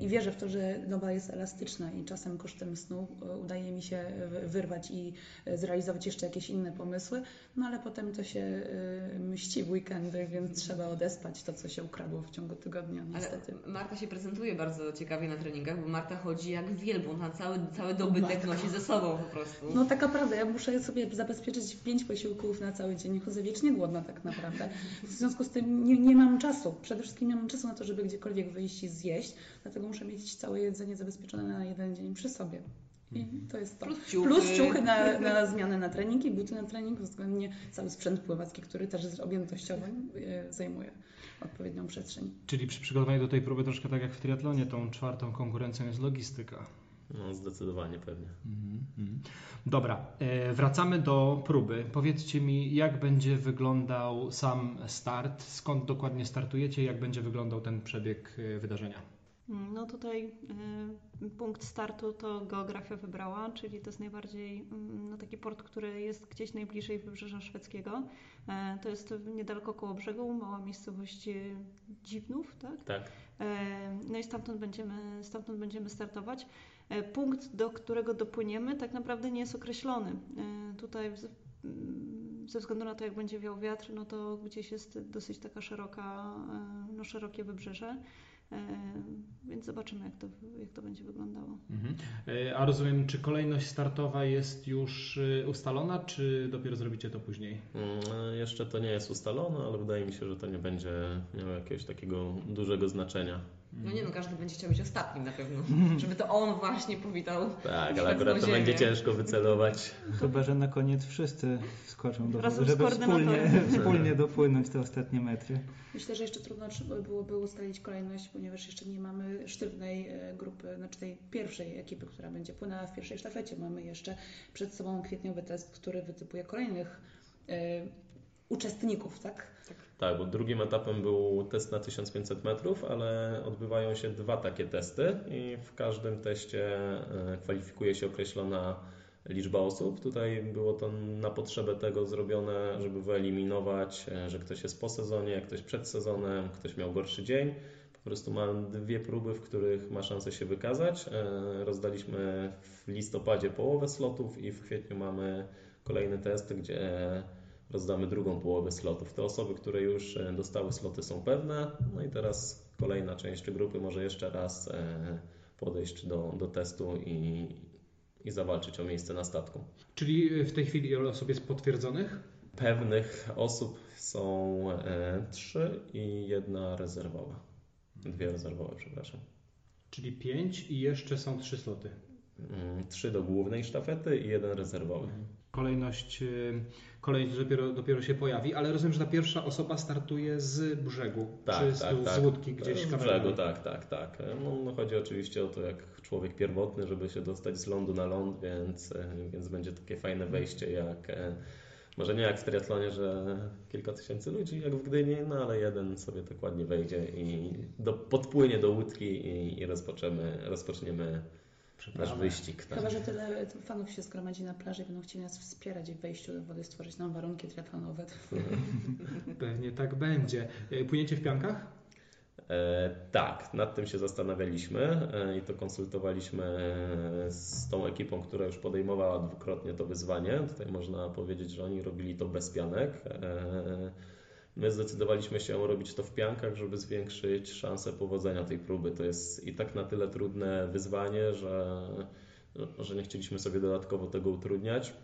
I wierzę w to, że doba jest elastyczna i czasem kosztem snu udaje mi się wyrwać i zrealizować jeszcze jakieś inne pomysły, no ale potem to się mści w weekendy, więc trzeba odespać to, co się ukradło w ciągu tygodnia, niestety. Ale Marta się prezentuje bardzo ciekawie na treningach, bo Marta chodzi jak wielbłąd, na cały, cały dobytek nosi ze sobą po prostu. No taka prawda, ja muszę sobie zabezpieczyć pięć posiłków na cały dzień, chodzę wiecznie głodna tak naprawdę. W związku z tym nie, nie mam czasu, przede wszystkim nie mam czasu na to, żeby gdziekolwiek wyjść i zjeść, dlatego muszę mieć całe jedzenie zabezpieczone na jeden dzień przy sobie. I to jest to. Plus ciuchy, Plus ciuchy na, na zmianę na trening i buty na trening, względnie cały sprzęt pływacki, który też jest objętościowo e, zajmuje odpowiednią przestrzeń. Czyli przy przygotowaniu do tej próby troszkę tak jak w triatlonie, tą czwartą konkurencją jest logistyka. No, zdecydowanie pewnie. Mm-hmm. Dobra, e, wracamy do próby. Powiedzcie mi, jak będzie wyglądał sam start, skąd dokładnie startujecie, jak będzie wyglądał ten przebieg e, wydarzenia? No tutaj y, punkt startu to geografia wybrała, czyli to jest najbardziej y, no, taki port, który jest gdzieś najbliżej wybrzeża szwedzkiego. E, to jest niedaleko koło brzegu, mała miejscowość Dziwnów, tak? Tak. E, no i stamtąd będziemy, stamtąd będziemy startować. E, punkt, do którego dopłyniemy, tak naprawdę nie jest określony. E, tutaj mm, ze względu na to, jak będzie wiał wiatr, no to gdzieś jest dosyć taka szeroka, no szerokie wybrzeże. Więc zobaczymy, jak to, jak to będzie wyglądało. Mhm. A rozumiem, czy kolejność startowa jest już ustalona, czy dopiero zrobicie to później? Mm, jeszcze to nie jest ustalone, ale wydaje mi się, że to nie będzie miało jakiegoś takiego dużego znaczenia. No nie no, każdy będzie chciał być ostatnim na pewno, <laughs> żeby to on właśnie powitał. Tak, ale akurat to będzie ciężko wycelować. Chyba, że na koniec wszyscy skoczą do wody, żeby wspólnie, <laughs> wspólnie dopłynąć te ostatnie metry. Myślę, że jeszcze trudno byłoby ustalić kolejność, ponieważ jeszcze nie mamy sztywnej e, grupy, znaczy tej pierwszej ekipy, która będzie płynęła w pierwszej sztafecie. Mamy jeszcze przed sobą kwietniowy test, który wytypuje kolejnych e, uczestników, tak? Tak? Tak, bo drugim etapem był test na 1500 metrów, ale odbywają się dwa takie testy i w każdym teście e, kwalifikuje się określona liczba osób. Tutaj było to na potrzebę tego zrobione, żeby wyeliminować, e, że ktoś jest po sezonie, ktoś przed sezonem, ktoś miał gorszy dzień. Po prostu mam dwie próby, w których ma szansę się wykazać. E, rozdaliśmy w listopadzie połowę slotów i w kwietniu mamy kolejny test, gdzie rozdamy drugą połowę slotów. Te osoby, które już e, dostały sloty są pewne, no i teraz kolejna część grupy może jeszcze raz e, podejść do, do testu i, i zawalczyć o miejsce na statku. Czyli w tej chwili ile osób jest potwierdzonych? Pewnych osób są e, trzy i jedna rezerwowa. Dwie rezerwowe, przepraszam. Czyli pięć i jeszcze są trzy sloty. Mm, trzy do głównej sztafety i jeden rezerwowy. Kolejność kolejność dopiero, dopiero się pojawi, ale rozumiem, że ta pierwsza osoba startuje z brzegu, tak, czy z, tak, z tak. łódki gdzieś Z brzegu, tak, tak, tak. No, no, chodzi oczywiście o to, jak człowiek pierwotny, żeby się dostać z lądu na ląd, więc, e, więc będzie takie fajne wejście, jak e, może nie jak w triatlonie, że kilka tysięcy ludzi, jak w Gdyni, no ale jeden sobie tak ładnie wejdzie i do, podpłynie do łódki i, i rozpoczniemy, rozpoczniemy nasz wyścig. Tak. Chyba, że tyle fanów się zgromadzi na plaży i będą chcieli nas wspierać w wejściu do wody, stworzyć nam warunki triatlonowe. <laughs> Pewnie tak będzie. E, płyniecie w piankach? E, tak, nad tym się zastanawialiśmy e, i to konsultowaliśmy z tą ekipą, która już podejmowała dwukrotnie to wyzwanie. Tutaj można powiedzieć, że oni robili to bez pianek. E, My zdecydowaliśmy się robić to w piankach, żeby zwiększyć szanse powodzenia tej próby. To jest i tak na tyle trudne wyzwanie, że, że nie chcieliśmy sobie dodatkowo tego utrudniać.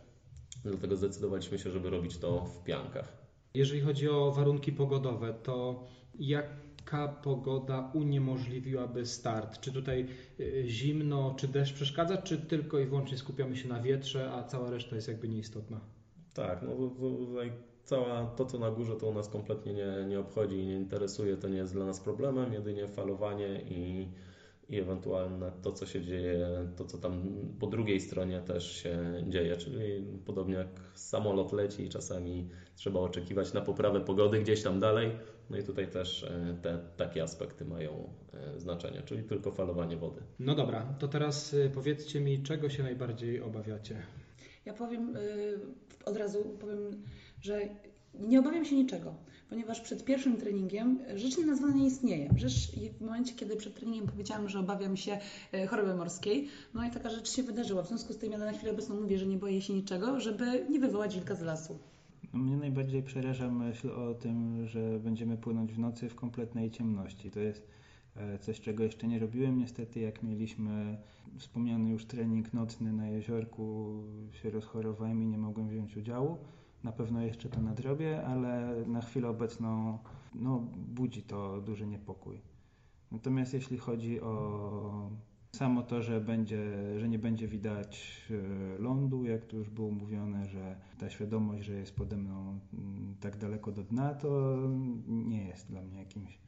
Dlatego zdecydowaliśmy się, żeby robić to w piankach. Jeżeli chodzi o warunki pogodowe, to jaka pogoda uniemożliwiłaby start? Czy tutaj y, zimno, czy deszcz przeszkadza, czy tylko i wyłącznie skupiamy się na wietrze, a cała reszta jest jakby nieistotna? Tak, no tutaj cała to, co na górze, to u nas kompletnie nie, nie obchodzi i nie interesuje, to nie jest dla nas problemem, jedynie falowanie i, i ewentualne to, co się dzieje, to, co tam po drugiej stronie też się dzieje, czyli podobnie jak samolot leci i czasami trzeba oczekiwać na poprawę pogody gdzieś tam dalej, no i tutaj też e, te takie aspekty mają e, znaczenie, czyli tylko falowanie wody. No dobra, to teraz e, powiedzcie mi, czego się najbardziej obawiacie? Ja powiem od razu, powiem że nie obawiam się niczego, ponieważ przed pierwszym treningiem rzecz nienazwana nie istnieje. Rzecz w momencie, kiedy przed treningiem powiedziałam, że obawiam się e, choroby morskiej, no i taka rzecz się wydarzyła. W związku z tym ja na chwilę obecną mówię, że nie boję się niczego, żeby nie wywołać wilka z lasu. No, mnie najbardziej przeraża myśl o tym, że będziemy płynąć w nocy w kompletnej ciemności. To jest e, coś, czego jeszcze nie robiłem. Niestety, jak mieliśmy wspomniany już trening nocny na jeziorku, się rozchorowałem i nie mogłem wziąć udziału. Na pewno jeszcze to nadrobię, ale na chwilę obecną no, budzi to duży niepokój. Natomiast jeśli chodzi o samo to, że, będzie, że nie będzie widać e, lądu, jak tu już było mówione, że ta świadomość, że jest pode mną mm, tak daleko do dna, to nie jest dla mnie jakimś,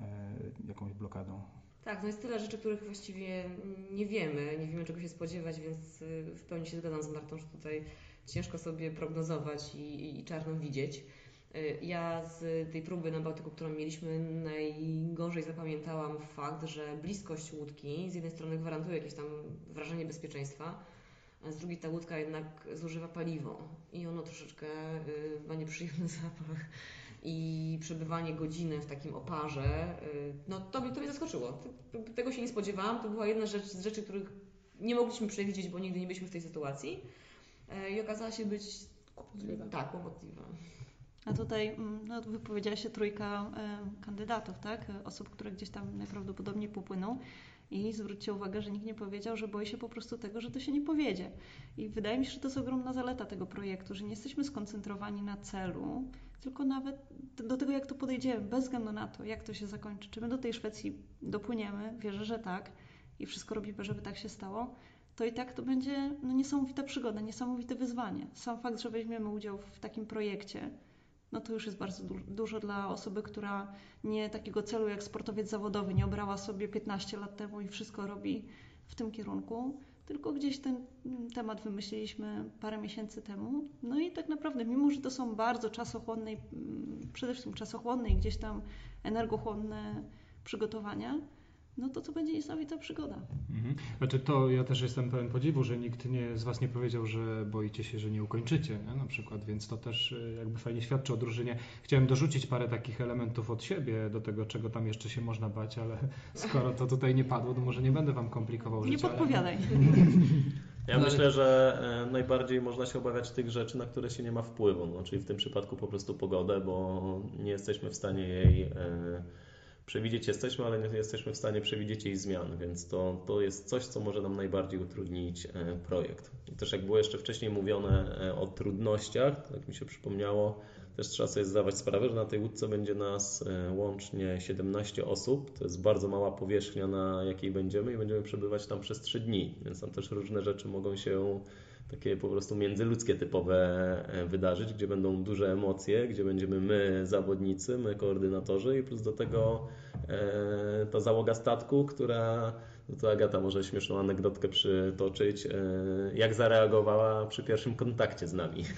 e, jakąś blokadą. Tak, no jest tyle rzeczy, których właściwie nie wiemy, nie wiemy czego się spodziewać, więc y, w pełni się zgadzam z Martą, że tutaj ciężko sobie prognozować i, i czarno widzieć. Y, Ja z tej próby na Bałtyku, którą mieliśmy, najgorzej zapamiętałam fakt, że bliskość łódki z jednej strony gwarantuje jakieś tam wrażenie bezpieczeństwa, a z drugiej ta łódka jednak zużywa paliwo i ono troszeczkę y, ma nieprzyjemny <laughs> zapach. I przebywanie godziny w takim oparze, y, no to to mnie zaskoczyło. Tego się nie spodziewałam. To była jedna rzecz, z rzeczy, których nie mogliśmy przewidzieć, bo nigdy nie byliśmy w tej sytuacji. E, I okazała się być Kłopotliwa. tak, kłopotliwa. A tutaj mm, no, wypowiedziała się trójka e, kandydatów, tak? Osób, które gdzieś tam najprawdopodobniej popłyną. I zwróćcie uwagę, że nikt nie powiedział, że boi się po prostu tego, że to się nie powiedzie. I wydaje mi się, że to jest ogromna zaleta tego projektu, że nie jesteśmy skoncentrowani na celu, tylko nawet do tego, jak to podejdziemy, bez względu na to, jak to się zakończy. Czy my do tej Szwecji dopłyniemy? Wierzę, że tak. I wszystko robimy, żeby tak się stało. To i tak to będzie no, niesamowita przygoda, niesamowite wyzwanie. Sam fakt, że weźmiemy udział w takim projekcie, no to już jest bardzo du- dużo dla osoby, która nie takiego celu jak sportowiec zawodowy nie obrała sobie 15 lat temu i wszystko robi w tym kierunku, tylko gdzieś ten mm, temat wymyśliliśmy parę miesięcy temu. No i tak naprawdę, mimo że to są bardzo czasochłonne, mm, przede wszystkim czasochłonne i gdzieś tam energochłonne przygotowania, no to to będzie niesamowita przygoda. Mhm. Znaczy to ja też jestem pełen podziwu, że nikt nie, z Was nie powiedział, że boicie się, że nie ukończycie, nie? na przykład, więc to też y, jakby fajnie świadczy o drużynie. Chciałem dorzucić parę takich elementów od siebie do tego, czego tam jeszcze się można bać, ale <laughs> skoro to tutaj nie padło, to może nie będę Wam komplikował Nie życia. ale- podpowiadaj. <laughs> Ja No myślę, że e, najbardziej można się obawiać tych rzeczy, na które się nie ma wpływu, no, czyli w tym przypadku po prostu pogodę, bo nie jesteśmy w stanie jej e, przewidzieć. Jesteśmy, ale nie jesteśmy w stanie przewidzieć jej zmian, więc to, to jest coś, co może nam najbardziej utrudnić e, projekt. I też jak było jeszcze wcześniej mówione e, o trudnościach, tak mi się przypomniało, też trzeba sobie zdawać sprawę, że na tej łódce będzie nas e, łącznie 17 osób. To jest bardzo mała powierzchnia, na jakiej będziemy i będziemy przebywać tam przez 3 dni, więc tam też różne rzeczy mogą się takie po prostu międzyludzkie typowe e, wydarzyć, gdzie będą duże emocje, gdzie będziemy my zawodnicy, my koordynatorzy i plus do tego e, ta załoga statku, która no to Agata może śmieszną anegdotkę przytoczyć, e, jak zareagowała przy pierwszym kontakcie z nami. <laughs>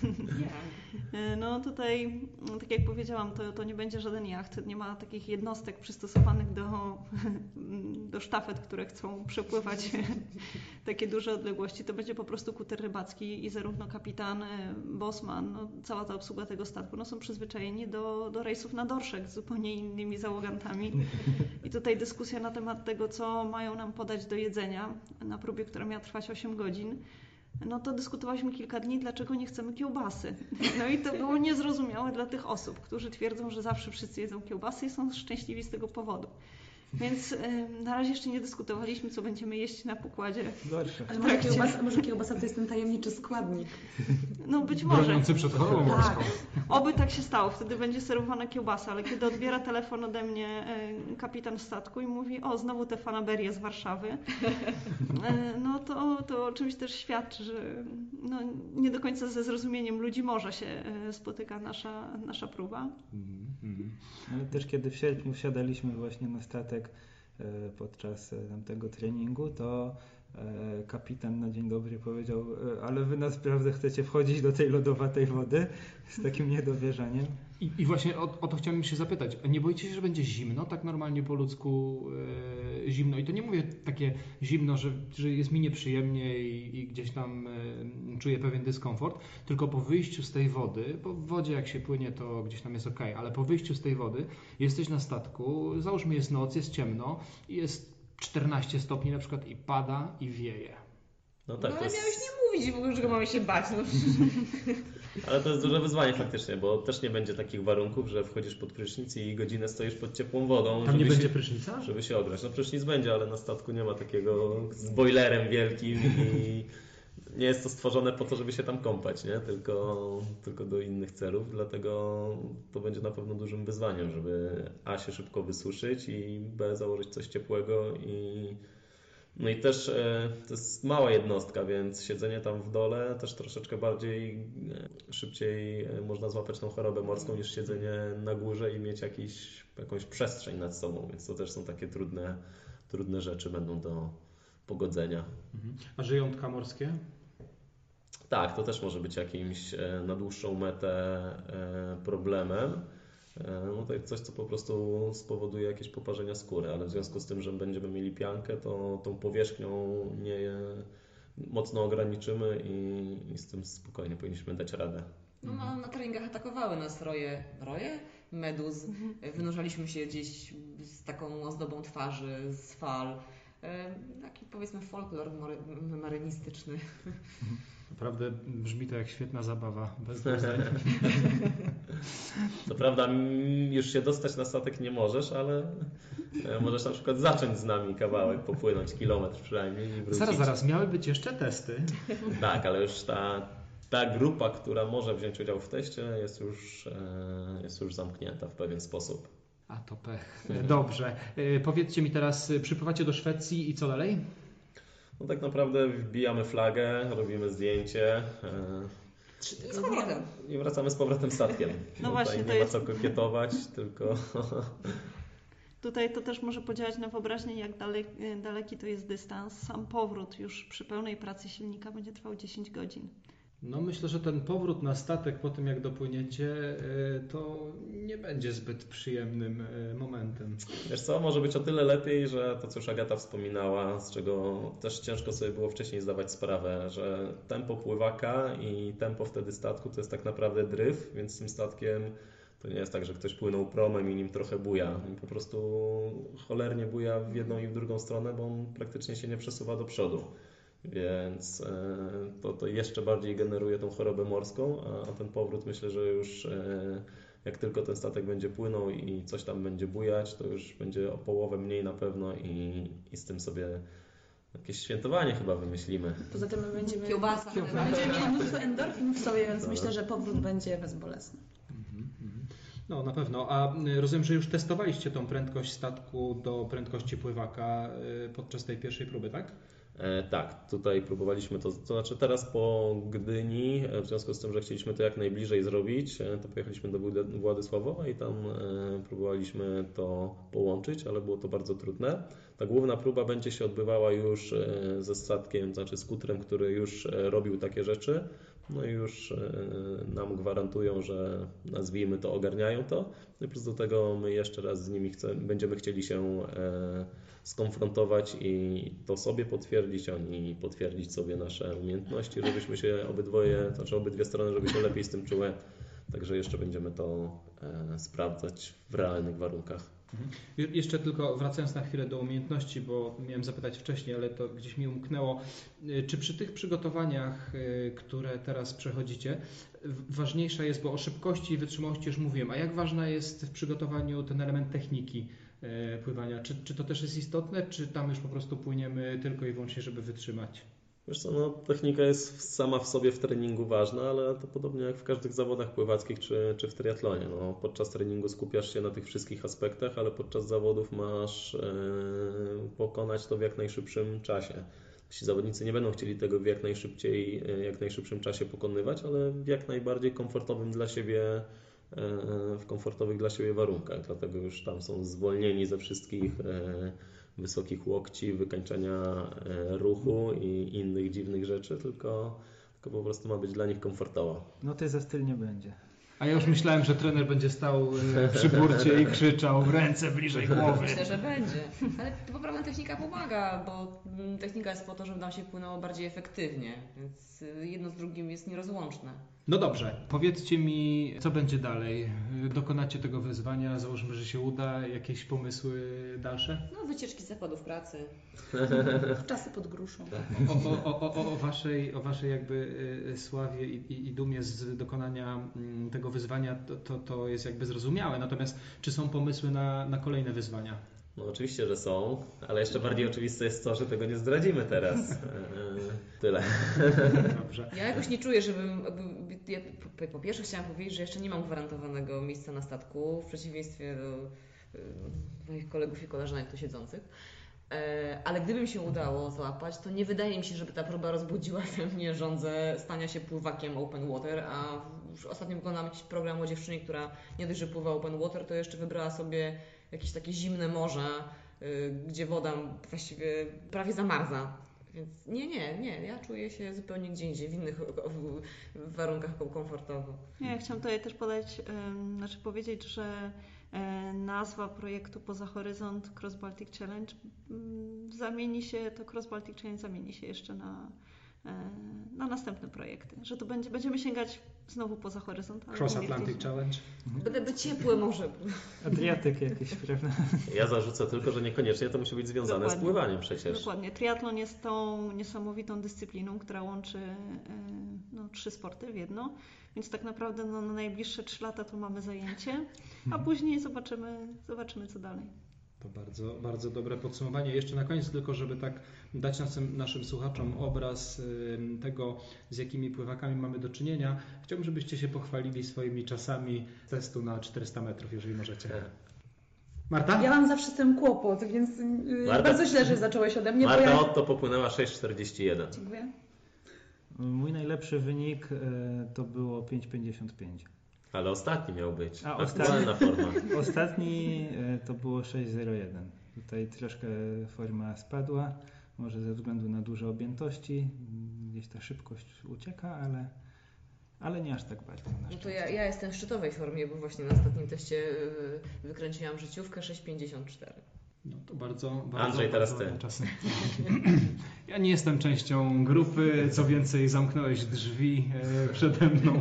No tutaj, no, tak jak powiedziałam, to, to nie będzie żaden jacht. Nie ma takich jednostek przystosowanych do, <laughs> do sztafet, które chcą przepływać <laughs> takie duże odległości. To będzie po prostu kuter rybacki i zarówno kapitan, e, bosman, no, cała ta obsługa tego statku no, są przyzwyczajeni do, do rejsów na dorszek z zupełnie innymi załogantami. I tutaj dyskusja na temat tego, co mają nam podać do jedzenia na próbie, która miała trwać 8 godzin. No to dyskutowaliśmy kilka dni, dlaczego nie chcemy kiełbasy. No i to było niezrozumiałe dla tych osób, którzy twierdzą, że zawsze wszyscy jedzą kiełbasy i są szczęśliwi z tego powodu. Więc na razie jeszcze nie dyskutowaliśmy, co będziemy jeść na pokładzie. Gorsze. Ale może kiełbasa, może kiełbasa to jest ten tajemniczy składnik. No być może. Broniący przed chorobą morską. Tak. Oby tak się stało, wtedy będzie serwowana kiełbasa, ale kiedy odbiera telefon ode mnie e, kapitan statku i mówi, o znowu te fanaberie z Warszawy, e, no to, to o czymś też świadczy, że no, nie do końca ze zrozumieniem ludzi morza się e, spotyka nasza, nasza próba. Mhm. Ale też kiedy wsi- wsiadaliśmy właśnie na statek e, podczas e, tamtego treningu, to e, kapitan na dzień dobry powiedział, ale wy naprawdę chcecie wchodzić do tej lodowatej wody z takim niedowierzaniem. I, I właśnie o, o to chciałem się zapytać. Nie boicie się, że będzie zimno, tak normalnie po ludzku e, zimno? I to nie mówię takie zimno, że, że jest mi nieprzyjemnie i, i gdzieś tam e, czuję pewien dyskomfort, tylko po wyjściu z tej wody, bo w wodzie jak się płynie, to gdzieś tam jest ok, ale po wyjściu z tej wody jesteś na statku, załóżmy jest noc, jest ciemno i jest 14 stopni na przykład i pada i wieje. No No tak, ale to jest... miałeś nie mówić w ogóle, czego mamy się bać. No. <laughs> Ale to jest duże wyzwanie faktycznie, bo też nie będzie takich warunków, że wchodzisz pod prysznic i godzinę stoisz pod ciepłą wodą. Tam nie będzie się, prysznica? Żeby się ograć. No prysznic będzie, ale na statku nie ma takiego z boilerem wielkim i <laughs> nie jest to stworzone po to, żeby się tam kąpać, nie? Tylko, tylko do innych celów, dlatego to będzie na pewno dużym wyzwaniem, żeby A się szybko wysuszyć i B założyć coś ciepłego i no i też e, to jest mała jednostka, więc siedzenie tam w dole też troszeczkę bardziej e, szybciej e, można złapać tą chorobę morską niż siedzenie na górze i mieć jakiś, jakąś przestrzeń nad sobą, więc to też są takie trudne, trudne rzeczy będą do pogodzenia. Mhm. A żyjątka morskie? Tak, to też może być jakimś na dłuższą metę problemem. E, no to jest coś, co po prostu spowoduje jakieś poparzenia skóry, ale w związku z tym, że będziemy mieli piankę, to tą powierzchnią nie mocno ograniczymy i, i z tym spokojnie powinniśmy dać radę. No, na, na treningach atakowały nas roje, roje? Meduz. Wynurzaliśmy się gdzieś z taką ozdobą twarzy, z fal. E, Taki powiedzmy folklor mary- marynistyczny. Naprawdę brzmi to jak świetna zabawa, bez. <laughs> Co prawda mm, już się dostać na statek nie możesz, ale e, możesz na przykład zacząć z nami kawałek, popłynąć kilometr przynajmniej i wrócić. Zaraz, zaraz, miały być jeszcze testy. Tak, ale już ta, ta grupa, która może wziąć udział w teście jest już, e, jest już zamknięta w pewien sposób. A to pech. Dobrze. E, Powiedzcie mi teraz, e, przypływacie do Szwecji i co dalej? No tak naprawdę wbijamy flagę, robimy zdjęcie e, Trzy Z powrotem. i wracamy z powrotem statkiem. No Tutaj właśnie, nie to ma jest- co kokietować, tylko <laughs> Tutaj to też może podziałać na wyobraźnię, jak daleki, daleki to jest dystans. Sam powrót już przy pełnej pracy silnika będzie trwał 10 godzin. No myślę, że ten powrót na statek po tym jak dopłyniecie, e, to nie będzie zbyt przyjemnym e, momentem. Wiesz co, może być o tyle lepiej, że to co już Agata wspominała, z czego też ciężko sobie było wcześniej zdawać sprawę, że tempo pływaka i tempo wtedy statku to jest tak naprawdę dryf, więc tym statkiem to nie jest tak, że ktoś płynął promem i nim trochę buja. Po prostu cholernie buja w jedną i w drugą stronę, bo on praktycznie się nie przesuwa do przodu. Więc e, to, to jeszcze bardziej generuje tą chorobę morską, a, a ten powrót myślę, że już e, jak tylko ten statek będzie płynął i coś tam będzie bujać, to już będzie o połowę mniej na pewno i, i z tym sobie jakieś świętowanie chyba wymyślimy. Poza tym my będziemy, Kiełbasa. będziemy mieli mnóstwo endorfinów w sobie, więc myślę, że powrót będzie bezbolesny. No na pewno. A rozumiem, że już testowaliście tą prędkość statku do prędkości pływaka e, podczas tej pierwszej próby, tak? E, tak, tutaj próbowaliśmy to, to znaczy teraz po Gdyni, e, w związku z tym, że chcieliśmy to jak najbliżej zrobić, e, to pojechaliśmy do Włady- Władysławowa i tam próbowaliśmy to połączyć, ale było to bardzo trudne. Ta główna próba będzie się odbywała już ze statkiem, to znaczy skutrem, który już robił takie rzeczy. No i już nam gwarantują, że nazwijmy to, ogarniają to. No plus do tego my jeszcze raz z nimi chce, będziemy chcieli się skonfrontować i to sobie potwierdzić, oni potwierdzić sobie nasze umiejętności, żebyśmy się obydwoje, znaczy obydwie strony, żeby się lepiej z tym czuły. Także jeszcze będziemy to e, sprawdzać w realnych warunkach. Je- Jeszcze tylko wracając na chwilę do umiejętności, bo miałem zapytać wcześniej, ale to gdzieś mi umknęło. Y, Czy przy tych przygotowaniach, y, które teraz przechodzicie, ważniejsza jest, bo o szybkości i wytrzymałości już mówiłem, a jak ważna jest w przygotowaniu ten element techniki pływania? Czy, czy to też jest istotne, czy tam już po prostu płyniemy tylko i wyłącznie, żeby wytrzymać? Wiesz co, no, technika jest sama w sobie w treningu ważna, ale to podobnie jak w każdych zawodach pływackich czy, czy w triatlonie. No, podczas treningu skupiasz się na tych wszystkich aspektach, ale podczas zawodów masz e, pokonać to w jak najszybszym czasie. Ci zawodnicy nie będą chcieli tego w jak najszybciej, e, jak najszybszym czasie pokonywać, ale w jak najbardziej komfortowym dla siebie e, w komfortowych dla siebie warunkach. Dlatego już tam są zwolnieni ze wszystkich e, wysokich łokci, wykańczania e, ruchu i innych dziwnych rzeczy, tylko, tylko po prostu ma być dla nich komfortowo. No to za styl nie będzie. A ja już myślałem, że trener będzie stał przy burcie i krzyczał ręce bliżej głowy. Myślę, że będzie. Ale poprawna technika pomaga, bo mm, technika jest po to, żeby nam się płynęło bardziej efektywnie, więc jedno z drugim jest nierozłączne. No dobrze, powiedzcie mi, co będzie dalej? Dokonacie tego wyzwania, załóżmy, że się uda, jakieś pomysły dalsze? No, wycieczki z zakładów pracy. <laughs> Czasy pod gruszą. O, o, o, o, o, waszej, o waszej jakby y, sławie i, i, i dumie z dokonania mm, tego wyzwania, to, to, to jest jakby zrozumiałe. Natomiast czy są pomysły na, na kolejne wyzwania? No oczywiście, że są, ale jeszcze bardziej oczywiste jest to, że tego nie zdradzimy teraz. <laughs> E, Tyle. Dobrze. Ja jakoś nie czuję, żebym. Ja po, pierwsze chciałam powiedzieć, że jeszcze nie mam gwarantowanego miejsca na statku, w przeciwieństwie do y, moich kolegów i koleżanek tu siedzących. E, Ale gdyby mi się udało złapać, to nie wydaje mi się, żeby ta próba rozbudziła we mnie żądzę stania się pływakiem open water, a już ostatnio oglądałam jakiś program o dziewczynie, która nie dość, że pływa open water, to jeszcze wybrała sobie jakieś takie zimne morze, y, gdzie woda właściwie prawie zamarza. Więc nie, nie, nie. Ja czuję się zupełnie gdzie indziej, w innych warunkach komfortowo. Nie, ja chciałam tutaj też podać, znaczy powiedzieć, że e, nazwa projektu Poza Horyzont Cross Baltic Challenge mm, zamieni się, to Cross Baltic Challenge zamieni się jeszcze na, na następne projekty. Że to będzie, będziemy sięgać znowu poza horyzont. Cross Atlantic Challenge. Będę by ciepłe może. Adriatyk jakiś, prawda? Ja zarzucę tylko, że niekoniecznie to musi być związane Dokładnie. z pływaniem przecież. Dokładnie. Triatlon jest tą niesamowitą dyscypliną, która łączy e, no, trzy sporty w jedno. Więc tak naprawdę no, na najbliższe trzy lata to mamy zajęcie, a później zobaczymy, zobaczymy co dalej. To bardzo, bardzo dobre podsumowanie. Jeszcze na koniec tylko, żeby tak dać naszym, naszym słuchaczom obraz tego, z jakimi pływakami mamy do czynienia. Chciałbym, żebyście się pochwalili swoimi czasami testu na 400 metrów, jeżeli możecie. Marta? Ja mam zawsze z tym kłopot, więc yy, Marta- bardzo źle, że zacząłeś ode mnie, Marta ja... Otto popłynęła 6,41. Dziękuję. Mój najlepszy wynik e, to było 5,55. Ale ostatni miał być. A, Aktualna forma. <laughs> Ostatni e, to było 6,01. Tutaj troszkę forma spadła, może ze względu na duże objętości. Gdzieś ta szybkość ucieka, ale, ale nie aż tak bardzo. Na No to ja, ja jestem w szczytowej formie, bo właśnie na ostatnim teście y, wykręciłam życiówkę 6,54. No to bardzo, bardzo Andrzej, teraz ty. czasy. <laughs> Ja nie jestem częścią grupy, co więcej zamknąłeś drzwi e, przede mną. <laughs>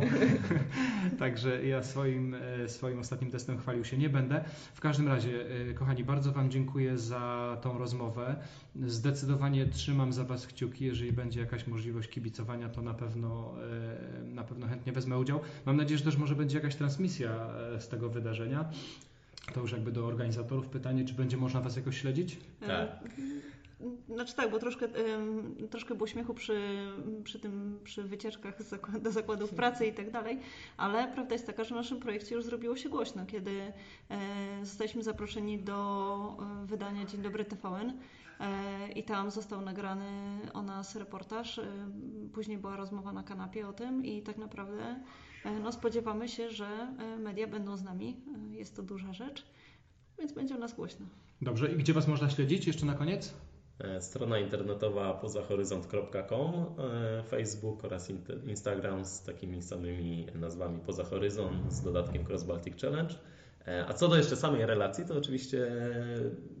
Także ja swoim, e, swoim ostatnim testem chwalił się nie będę. W każdym razie, e, kochani, bardzo Wam dziękuję za tą rozmowę. Zdecydowanie trzymam za Was kciuki. Jeżeli będzie jakaś możliwość kibicowania, to na pewno, e, na pewno chętnie wezmę udział. Mam nadzieję, że też może będzie jakaś transmisja z tego wydarzenia. To już jakby do organizatorów pytanie, czy będzie można Was jakoś śledzić? Tak. Znaczy tak, bo troszkę, troszkę było śmiechu przy, przy tym, przy wycieczkach do zakładów pracy i tak dalej, ale prawda jest taka, że w naszym projekcie już zrobiło się głośno, kiedy e, zostaliśmy zaproszeni do e, wydania Dzień Dobry TVN e, i tam został nagrany o nas reportaż. Później była rozmowa na kanapie o tym i tak naprawdę no, spodziewamy się, że media będą z nami. Jest to duża rzecz, więc będzie o nas głośno. Dobrze, i gdzie Was można śledzić jeszcze na koniec? E, Strona internetowa pozahoryzont.com, e, Facebook oraz Instagram z takimi samymi nazwami Poza Horyzont z dodatkiem Cross Baltic Challenge. E, A co do jeszcze samej relacji, to oczywiście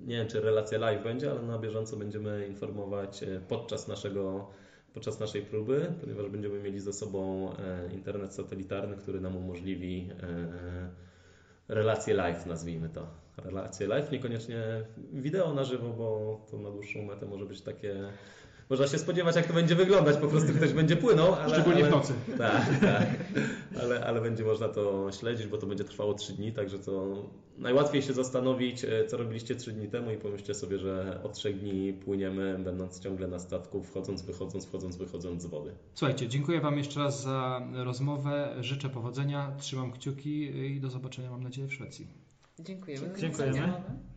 nie wiem, czy relacja live będzie, ale na bieżąco będziemy informować podczas naszego podczas naszej próby, ponieważ będziemy mieli ze sobą internet satelitarny, który nam umożliwi relacje live, nazwijmy to. Relacje live, niekoniecznie wideo na żywo, bo to na dłuższą metę może być takie. Można się spodziewać, jak to będzie wyglądać, po prostu ktoś będzie płynął, ale. Szczególnie ale, w nocy. <laughs> Tak, tak. Ale, ale będzie można to śledzić, bo to będzie trwało 3 dni, także to najłatwiej się zastanowić, e, co robiliście 3 dni temu i pomyślcie sobie, że od 3 dni płyniemy, będąc ciągle na statku, wchodząc, wychodząc, wchodząc, wychodząc z wody. Słuchajcie, dziękuję Wam jeszcze raz za rozmowę. Życzę powodzenia, trzymam kciuki i do zobaczenia, mam nadzieję, w Szwecji. Dziękujemy. Dziękujemy.